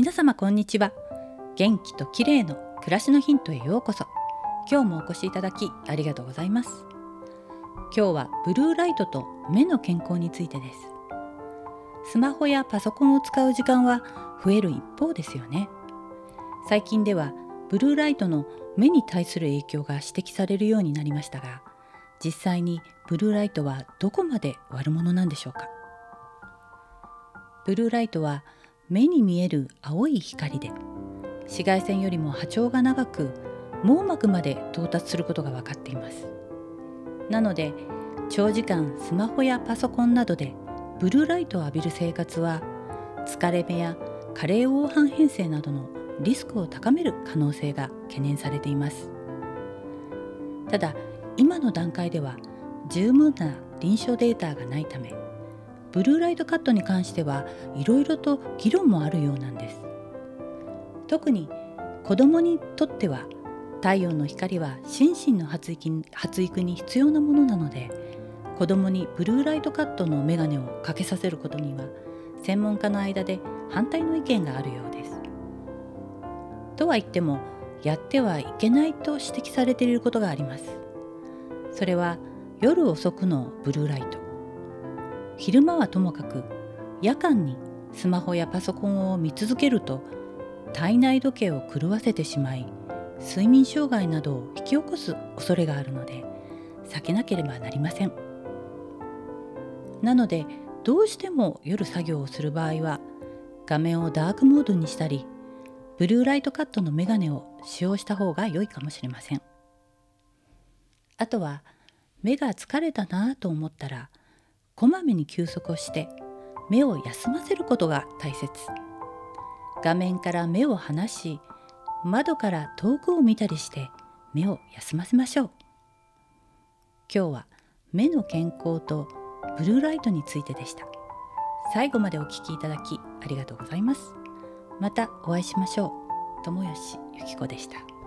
皆様こんにちは。元気と綺麗の暮らしのヒントへようこそ。今日もお越しいただきありがとうございます。今日はブルーライトと目の健康についてです。スマホやパソコンを使う時間は増える一方ですよね。最近ではブルーライトの目に対する影響が指摘されるようになりましたが実際にブルーライトはどこまで悪者なんでしょうか。ブルーライトは目に見える青い光で紫外線よりも波長が長く網膜まで到達することが分かっています。なので長時間スマホやパソコンなどでブルーライトを浴びる生活は疲れ目や加齢黄斑変性などのリスクを高める可能性が懸念されています。ただ今の段階では十分な臨床データがないためブルーライトカットに関してはいろいろと議論もあるようなんです特に子どもにとっては太陽の光は心身の発育発育に必要なものなので子どもにブルーライトカットのメガネをかけさせることには専門家の間で反対の意見があるようです。とは言ってもやってはいけないと指摘されていることがあります。それは夜遅くのブルーライト昼間はともかく夜間にスマホやパソコンを見続けると体内時計を狂わせてしまい睡眠障害などを引き起こす恐れがあるので避けなければなりません。なのでどうしても夜作業をする場合は画面をダークモードにしたりブルーライトカットのメガネを使用した方が良いかもしれません。あとは目が疲れたなと思ったらこまめに休息をして目を休ませることが大切。画面から目を離し窓から遠くを見たりして目を休ませましょう。今日は目の健康とブルーライトについてでした。最後までお聞きいただきありがとうございます。またお会いしましょう。友吉ゆき子でした。